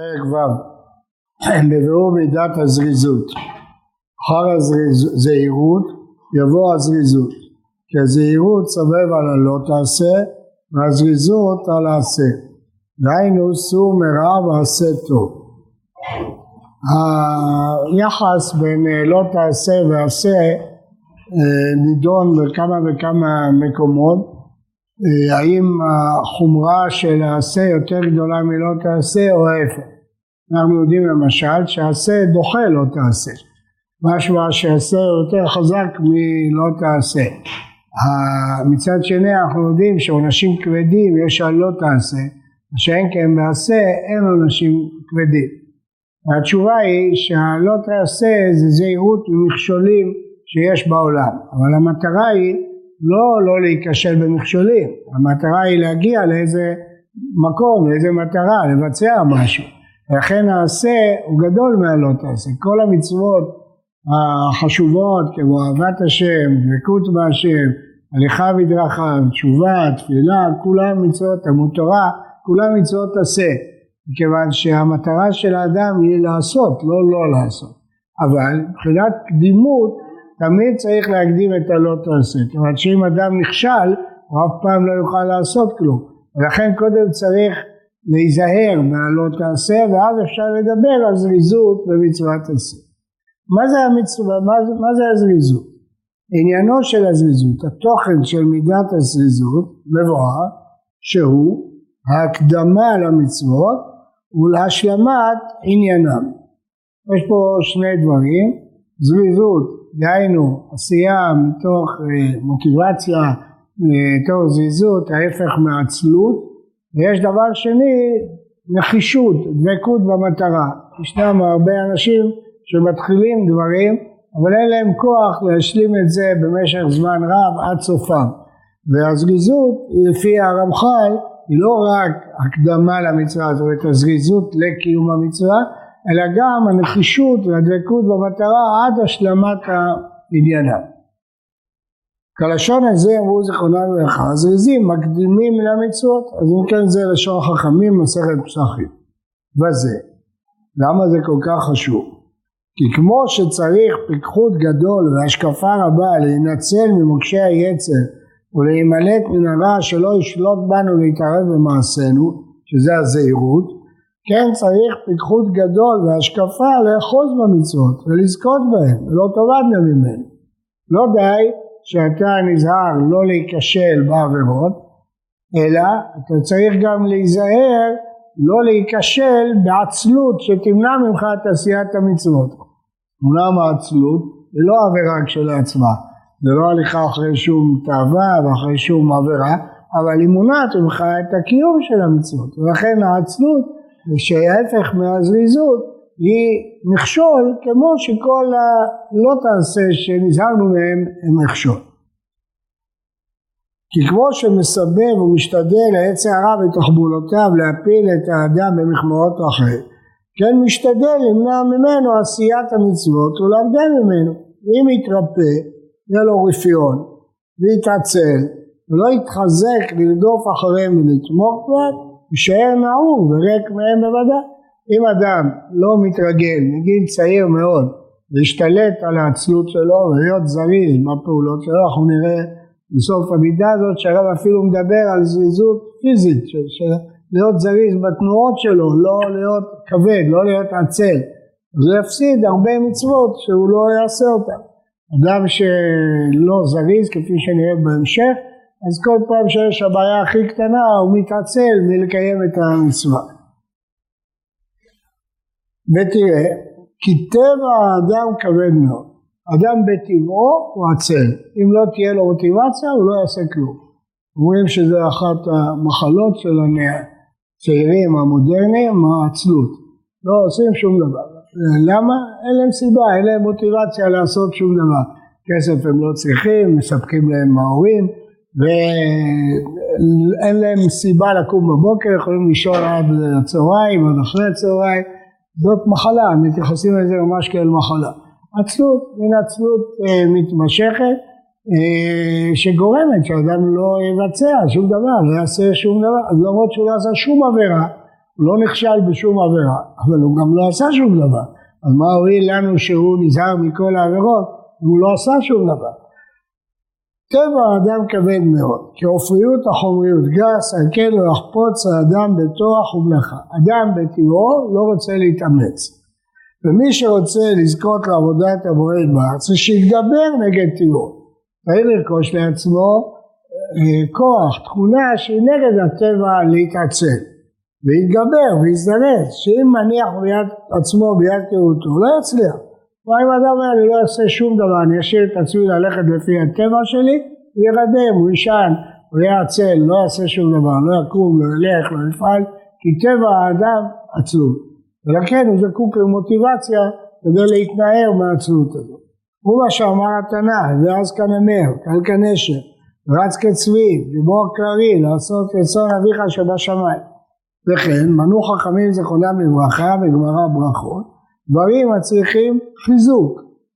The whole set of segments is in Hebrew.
פרק ו' בבירור מידת הזריזות אחר הזהירות יבוא הזריזות. כי הזהירות סובב על הלא תעשה והזריזות על העשה. דהיינו סור מרע ועשה טוב. היחס בין אה, לא תעשה ועשה אה, נידון בכמה וכמה מקומות האם החומרה של העשה יותר גדולה מלא תעשה או ההפך. אנחנו יודעים למשל שהעשה דוחה לא תעשה. משמע שעשה יותר חזק מלא תעשה. מצד שני אנחנו יודעים שעונשים כבדים יש על לא תעשה, שאין כן בעשה אין עונשים כבדים. והתשובה היא שהלא תעשה זה זהירות ממכשולים שיש בעולם, אבל המטרה היא לא לא להיכשל במכשולים, המטרה היא להגיע לאיזה מקום, לאיזה מטרה, לבצע משהו. ולכן העשה הוא גדול מהלא תעשה. כל המצוות החשובות כמו אהבת השם, דבקות בהשם, הליכה בדרכיו, תשובה, תפילה, כולם מצוות תלמוד תורה, כולם מצוות עשה. מכיוון שהמטרה של האדם היא לעשות, לא לא לעשות. אבל מבחינת קדימות תמיד צריך להקדים את הלא תעשה, כיוון שאם אדם נכשל הוא אף פעם לא יוכל לעשות כלום, ולכן קודם צריך להיזהר מהלא תעשה ואז אפשר לדבר על זריזות במצוות עשה. מה זה, המצווה, מה, מה זה הזריזות? עניינו של הזריזות, התוכן של מידת הזריזות, מבואר שהוא ההקדמה למצוות ולהשלמת עניינם. יש פה שני דברים, זריזות דהיינו עשייה מתוך אה, מוטיבציה, מתוך זריזות, ההפך מעצלות, ויש דבר שני, נחישות, דבקות במטרה. ישנם הרבה אנשים שמתחילים דברים, אבל אין להם כוח להשלים את זה במשך זמן רב עד סופם. והזריזות, לפי הרמח"ל, היא לא רק הקדמה למצווה, זאת אומרת הזריזות לקיום המצווה, אלא גם הנחישות והדבקות במטרה עד השלמת ענייניו. כלשון הזה אמרו זיכרונם לברכה, הזריזים מקדימים למצוות, אז אם כן זה לשון חכמים מסכת פסחים. וזה, למה זה כל כך חשוב? כי כמו שצריך פיקחות גדול והשקפה רבה להינצל ממוקשי היצר ולהימלט מן הרע שלא ישלוט בנו להתערב במעשינו, שזה הזהירות, כן צריך פיקחות גדול והשקפה לאחוז במצוות ולזכות בהן ולא תאבדנה ממנו. לא די שאתה נזהר לא להיכשל בעבירות אלא אתה צריך גם להיזהר לא להיכשל בעצלות שתמנע ממך את עשיית המצוות. אומנם העצלות זה לא עבירה כשלעצמה, זה לא הליכה אחרי שום תאווה ואחרי שום עבירה, אבל היא מונעת ממך את הקיום של המצוות, ולכן העצלות ושההפך מהזריזות היא מכשול כמו שכל הלא תעשה שנזהרנו מהם הם מכשול. כי כמו שמסבב ומשתדל העץ הרע ותחבולותיו להפיל את האדם במכמורות אחרים, כן משתדל למנוע ממנו עשיית המצוות ולעמדה ממנו. אם יתרפא, יהיה לו רפיון, ויתעצל, ולא יתחזק לרדוף אחריהם ולתמוך בהם, יישאר נעור וריק מהם בוודאי. אם אדם לא מתרגל מגיל צעיר מאוד להשתלט על העצלות שלו ולהיות זריז בפעולות שלו, אנחנו נראה בסוף המידה הזאת שהרב אפילו מדבר על זריזות פיזית, של, של להיות זריז בתנועות שלו, לא להיות כבד, לא להיות עצל. אז הוא יפסיד הרבה מצוות שהוא לא יעשה אותן. אדם שלא זריז, כפי שנראה בהמשך, אז כל פעם שיש הבעיה הכי קטנה הוא מתעצל מלקיים את המצווה. ותראה, כי טבע האדם כבד מאוד. אדם בטבעו הוא עצל. אם לא תהיה לו מוטיבציה הוא לא יעשה כלום. אומרים שזה אחת המחלות של הצעירים המודרניים, העצלות. לא עושים שום דבר. למה? אין להם סיבה, אין להם מוטיבציה לעשות שום דבר. כסף הם לא צריכים, מספקים להם ההורים, ואין להם סיבה לקום בבוקר, יכולים לישון עד הצהריים, עד אחרי הצהריים, זאת מחלה, מתייחסים לזה ממש כאל מחלה. עצלות, מין עצלות אה, מתמשכת אה, שגורמת שאדם לא יבצע שום דבר, לא יעשה שום דבר, למרות שהוא לא עשה שום עבירה, הוא לא נכשל בשום עבירה, אבל הוא גם לא עשה שום דבר. אז מה הועיל לנו שהוא נזהר מכל העבירות והוא לא עשה שום דבר? טבע האדם כבד מאוד, כעופריות החומריות גס, על כן לא יחפוץ האדם בתוח ומלאכה. אדם בטבעו לא רוצה להתאמץ. ומי שרוצה לזכות לעבודת המועד בארץ, זה שיתגבר נגד טבעו. צריך לרכוש לעצמו אה, כוח, תכונה שהיא נגד הטבע להתעצל. ויתגבר ויזדרז, שאם מניח ביד עצמו ביד הוא לא יצליח. מה אם אדם אומר אני לא אעשה שום דבר, אני אשאיר את עצמי ללכת לפי הטבע שלי, הוא ירדם, הוא יישן, הוא יהיה עצל, לא יעשה שום דבר, לא יקום, לא ילך, לא יפעל, כי טבע האדם עצלות. ולכן הוא זקוק למוטיבציה כדי להתנער מהעצלות הזאת. הוא מה שאמר התנ"ך, ואז כנמר, קל כנשר, רץ כצבי, גיבור קררי, לעשות רצון אביך שבשמיים. וכן מנו חכמים זכרונם לברכה בגמרא ברכות דברים הצריכים חיזוק.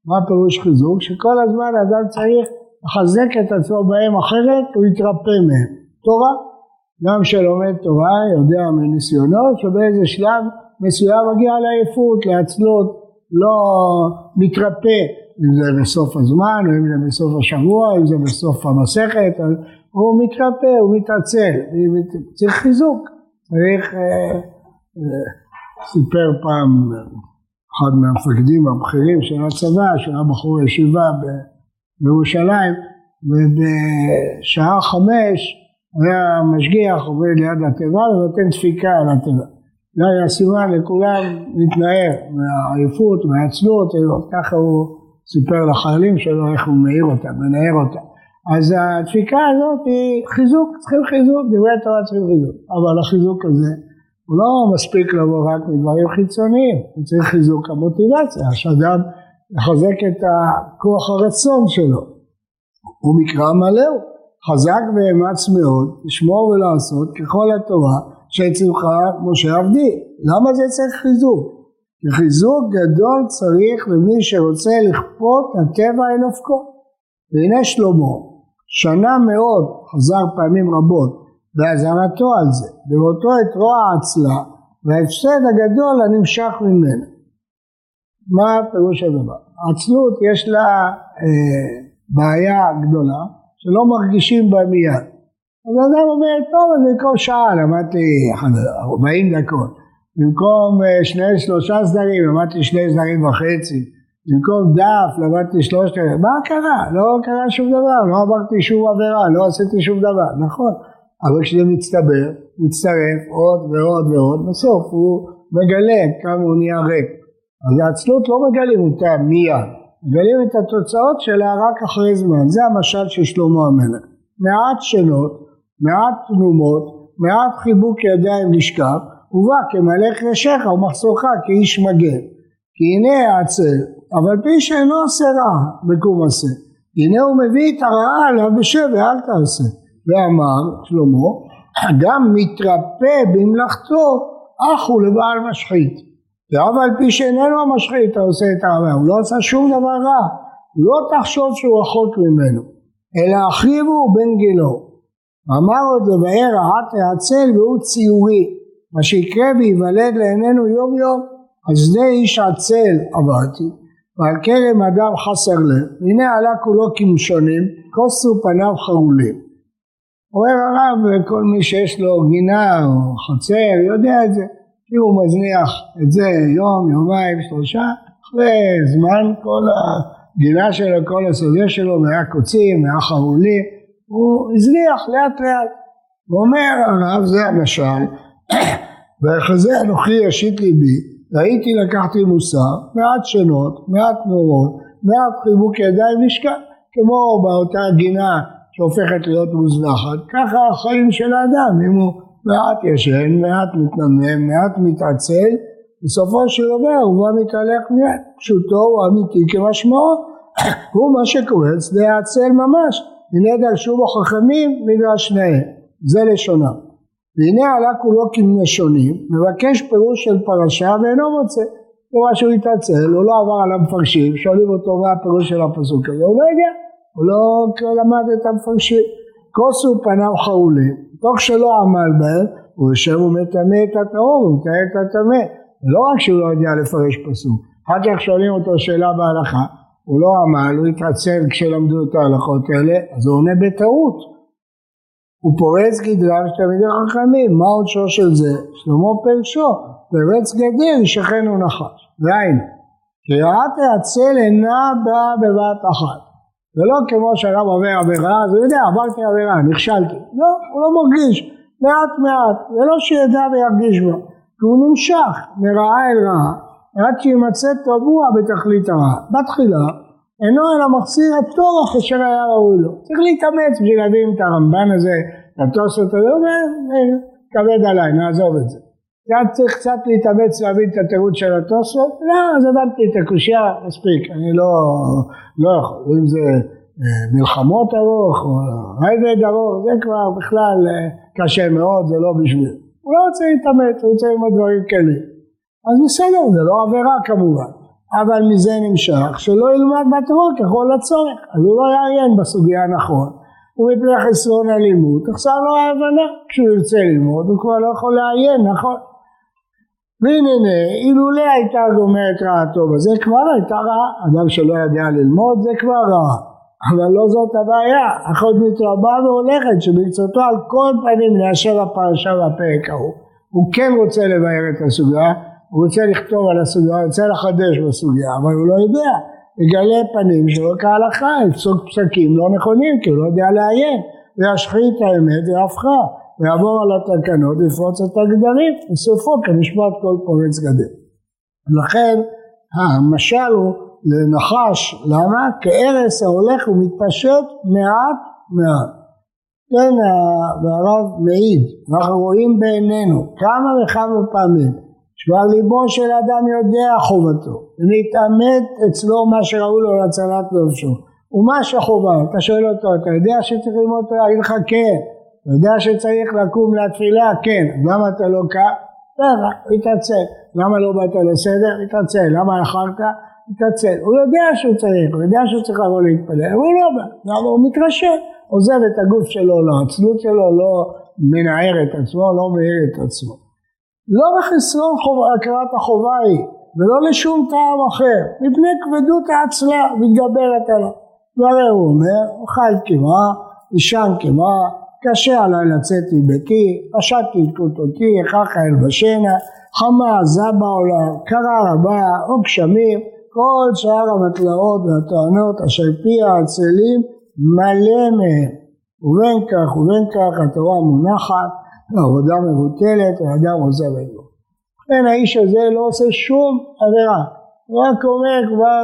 מה פירוש חיזוק? שכל הזמן אדם צריך לחזק את עצמו בהם אחרת הוא יתרפא מהם. תורה? גם שלומד תורה יודע מניסיונות שבאיזה שלב מסוים מגיע לעייפות לעצלות לא מתרפא. אם זה בסוף הזמן או אם זה בסוף השבוע אם זה בסוף המסכת הוא מתרפא הוא מתעצל. צריך חיזוק. צריך, אה, אה, סיפר פעם אחד מהמפקדים הבכירים של הצבא, שהיה בחור ישיבה בירושלים, ובשעה חמש היה משגיח עובד ליד התיבה ונותן דפיקה על התיבה. זה היה סימן לכולם להתנער מהעייפות, מהעצלות, ככה הוא סיפר לחיילים שלו איך הוא מעיר אותם, מנער אותם. אז הדפיקה הזאת היא חיזוק, צריכים חיזוק, דברי תורה צריכים חיזוק, אבל החיזוק הזה הוא לא מספיק לבוא רק מדברים חיצוניים, הוא צריך חיזוק המוטיבציה, שאדם יחזק את הכוח הרצון שלו, הוא מקרא מלא, חזק ואמץ מאוד, לשמור ולעשות ככל התורה שאצלך משה עבדי, למה זה צריך חיזוק? כי חיזוק גדול צריך למי שרוצה לכפות הטבע אל אופקו, והנה שלמה שנה מאוד, חזר פעמים רבות, באזהרתו על זה, בראותו את רוע העצלה וההפסד הגדול הנמשך ממנו. מה פירוש הדבר? עצלות יש לה אה, בעיה גדולה שלא מרגישים בה מיד. אז האדם אומר, טוב, אז במקום שעה למדתי 40 דקות, במקום אה, שני שלושה סדרים למדתי שני סדרים וחצי, במקום דף למדתי שלושת מה קרה? לא קרה שום דבר, לא עברתי שום עבירה, לא עשיתי שום דבר, נכון, אבל כשזה מצטבר, מצטרף עוד ועוד ועוד, בסוף הוא מגלה כמה הוא נהיה ריק. אז העצלות לא מגלים אותה מיד, מגלים את התוצאות שלה רק אחרי זמן, זה המשל של שלמה המלך. מעט שנות, מעט תנומות, מעט חיבוק ידיים לשכב, ובא כמלך ראשיך ומחסורך כאיש מגן. כי הנה העצל אבל פי שאינו עושה רע בקום עשה. הנה הוא מביא את הרעה עליו בשב ואל תעשה. ואמר שלמה, גם מתרפא במלאכתו אך הוא לבעל משחית. ואף על פי שאיננו המשחית אתה עושה את הרע, הוא לא עשה שום דבר רע. לא תחשוב שהוא רחוק ממנו, אלא אחיו הוא בן גילו. אמר עוד לבאר רעת העצל והוא ציורי, מה שיקרה וייוולד לעינינו יום יום. אז זה איש עצל עברתי, ועל כרם אדם חסר לב, הנה עלה כולו כמשונים, כוסו פניו חרולים. אומר הרב, כל מי שיש לו גינה או חצר יודע את זה, כי הוא מזניח את זה יום, יומיים, שלושה, אחרי זמן כל הגינה שלו, כל השדה שלו, היה קוצים, היה חרולים, הוא הזניח לאט לאט. הוא אומר הרב, זה המשל, ואחרי אנוכי ישית ליבי ראיתי לקחתי מוסר, מעט שנות, מעט נורות, מעט חיבוק ידיים נשקע, כמו באותה גינה שהופכת להיות מוזנחת, ככה החיים של האדם, אם הוא מעט ישן, מעט מתנמם, מעט מתעצל, בסופו של דבר הוא בא מתהלך מיד, פשוטו הוא אמיתי כמשמעו, הוא מה שקורה שדה העצל ממש, הנה דרשו בו חכמים מדרש שניהם, זה לשונם. והנה עלה כולו כמשונים, מבקש פירוש של פרשה ואינו מוצא. רואה שהוא התעצל, הוא לא עבר על המפרשים, שואלים אותו מה הפירוש של הפסוק הזה, הוא לא יודע, הוא לא למד את המפרשים. כוסו פניו חרולים, תוך שלא עמל בהם, הוא יושב ומטמא את הטהור, הוא מתאר את הטמא. לא רק שהוא לא יודע לפרש פסוק, אחר כך שואלים אותו שאלה בהלכה, הוא לא עמל, הוא התרצל כשלמדו את ההלכות האלה, אז הוא עונה בטעות. הוא פורץ גדרה של תלמידי חכמים, מה עונשו של זה? שלמה פרשו, פרץ גדר ישכנו נחש. והיינו, קריאת העצל אינה באה בבת אחת. ולא כמו שהרב עובר עבירה, אז הוא יודע, עברתי עבירה, נכשלתי. לא, הוא לא מרגיש, מעט מעט, ולא שידע וירגיש בו. כי הוא נמשך מרעה אל רעה, עד שימצא טבוע בתכלית הרעה. בתחילה, אינו אלא מחסיר הטורח אשר היה ראוי לו. צריך להתאמץ בשביל להבין את הרמב"ן הזה, את התוספות הזה, וכבד עליי, נעזוב את זה. גם צריך קצת להתאמץ להבין את התירוץ של התוספות, לא, אז הבנתי את הקושייה, מספיק, אני לא, לא יכול, אם זה אה, מלחמות ארוך, או רייבד ארוך, זה כבר בכלל אה, קשה מאוד, זה לא בשביל. הוא לא רוצה להתאמץ, הוא רוצה ללמוד דברים כאלה. אז בסדר, זה לא עבירה כמובן, אבל מזה נמשך שלא ילמד בתורה ככל הצורך, אז הוא לא יעיין בסוגיה הנכון. הוא מפני חסרון הלימוד, תחסר לו ההבנה, כשהוא ירצה ללמוד הוא כבר לא יכול לעיין, נכון? והנה אילולא הייתה גומרת רעתו בזה כבר הייתה רעה, אדם שלא יודע ללמוד זה כבר רעה, אבל לא זאת הבעיה, אחות מתרבה והולכת שברצותו על כל פנים לאשר הפרשה והפרק ההוא, הוא כן רוצה לבאר את הסוגיה, הוא רוצה לכתוב על הסוגיה, הוא רוצה לחדש בסוגיה, אבל הוא לא יודע, יגלה פנים שלא כהלכה, יפסוק פסקים לא נכונים כי הוא לא יודע לעיין, וישחית האמת והפכה ויעבור על התקנות ויפרוץ את הגדרים, וסופו כמשפט כל פורץ גדר. לכן המשל הוא לנחש, למה? כארס ההולך ומתפשט מעט מעט. כן, והרב מעיד, אנחנו רואים בעינינו כמה וכמה פעמים שכבר ליבו של אדם יודע חובתו, ומתעמת אצלו מה שראו לו להצלת נפשו. ומה שחובה, אתה שואל אותו, אתה יודע שצריך ללמוד תורה? יגיד לך כן. יודע שצריך לקום לתפילה? כן. למה אתה לא קם? ככה, התעצל. למה לא באת לסדר? התעצל. למה אכלת? התעצל. הוא יודע שהוא צריך, הוא יודע שהוא צריך לבוא להתפלל, הוא לא בא. למה? הוא מתרשם. עוזב את הגוף שלו, לא, העצלות שלו לא מנער את עצמו, לא מאיר את עצמו. לא בחסרון הכרת החובה היא, ולא לשום טעם אחר, מפני כבדות העצלה מתגברת עליו. והרי הוא אומר, אוכל כמעה, ישן כמעה, קשה עליי לצאת מביתי, פשטתי את כותותי, אחר אלבשנה, חמה עזה בעולם, קרה רבה, או גשמים, כל שאר המטלאות והטוענות אשר פי העצלים מלא מהם. ובין כך ובין כך התורה מונחת, העבודה מבוטלת, האדם עוזב את זה. לכן האיש הזה לא עושה שום עבירה. רק אומר כבר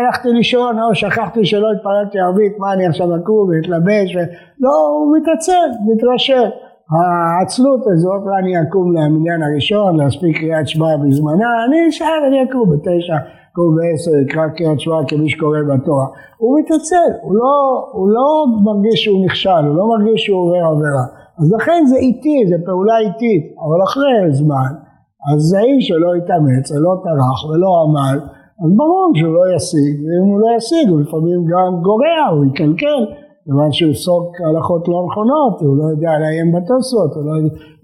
הלכתי לישון או שכחתי שלא התפללתי ערבית מה אני עכשיו אקום ואתלבש ו... לא הוא מתעצל, מתרשם. העצלות הזאת אני אקום למניין הראשון להספיק קריאת שמע בזמנה אני אשאר אני אקום בתשע אקום בעשר אקרא קריאת שמע כמי שקורא בתורה. הוא מתעצל הוא לא, הוא לא מרגיש שהוא נכשל הוא לא מרגיש שהוא עובר עבירה. אז לכן זה איטי זה פעולה איטית אבל אחרי זמן אז זה האיש שלא התאמץ ולא טרח ולא עמל, אז ברור שהוא לא ישיג, ואם הוא לא ישיג הוא לפעמים גם גורע, הוא יקלקל, כיוון שהוא יפסוק הלכות לא נכונות, הוא לא יודע לעיין בתוספות, הוא לא,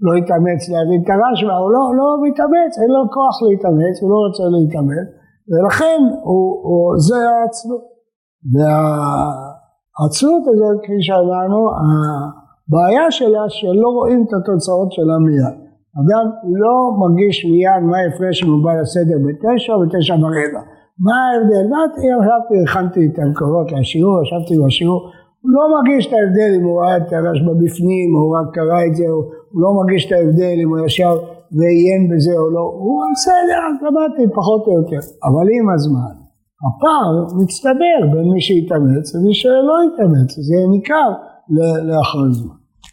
לא יתאמץ להבין את הרשב"א, הוא לא, לא מתאמץ, אין לו כוח להתאמץ, הוא לא רוצה להתאמץ, ולכן הוא, הוא, זה העצלות. והעצלות הזאת, כפי שאמרנו, הבעיה שלה שלא רואים את התוצאות שלה מיד. אדם לא מרגיש מיד מה ההפרש אם הוא בא לסדר בתשע או בתשע ורבע. מה ההבדל? מה ישבתי, הכנתי את המקורות לשיעור, ישבתי בשיעור, הוא לא מרגיש את ההבדל אם הוא ראה את הרשב"א בפנים, הוא רק קרא את זה, הוא לא מרגיש את ההבדל אם הוא ישב ועיין בזה או לא, הוא בסדר, למדתי פחות או יותר, אבל עם הזמן, הפער מצטבר בין מי שהתאמץ ומי שלא התאמץ, זה ניכר לאחר זמן.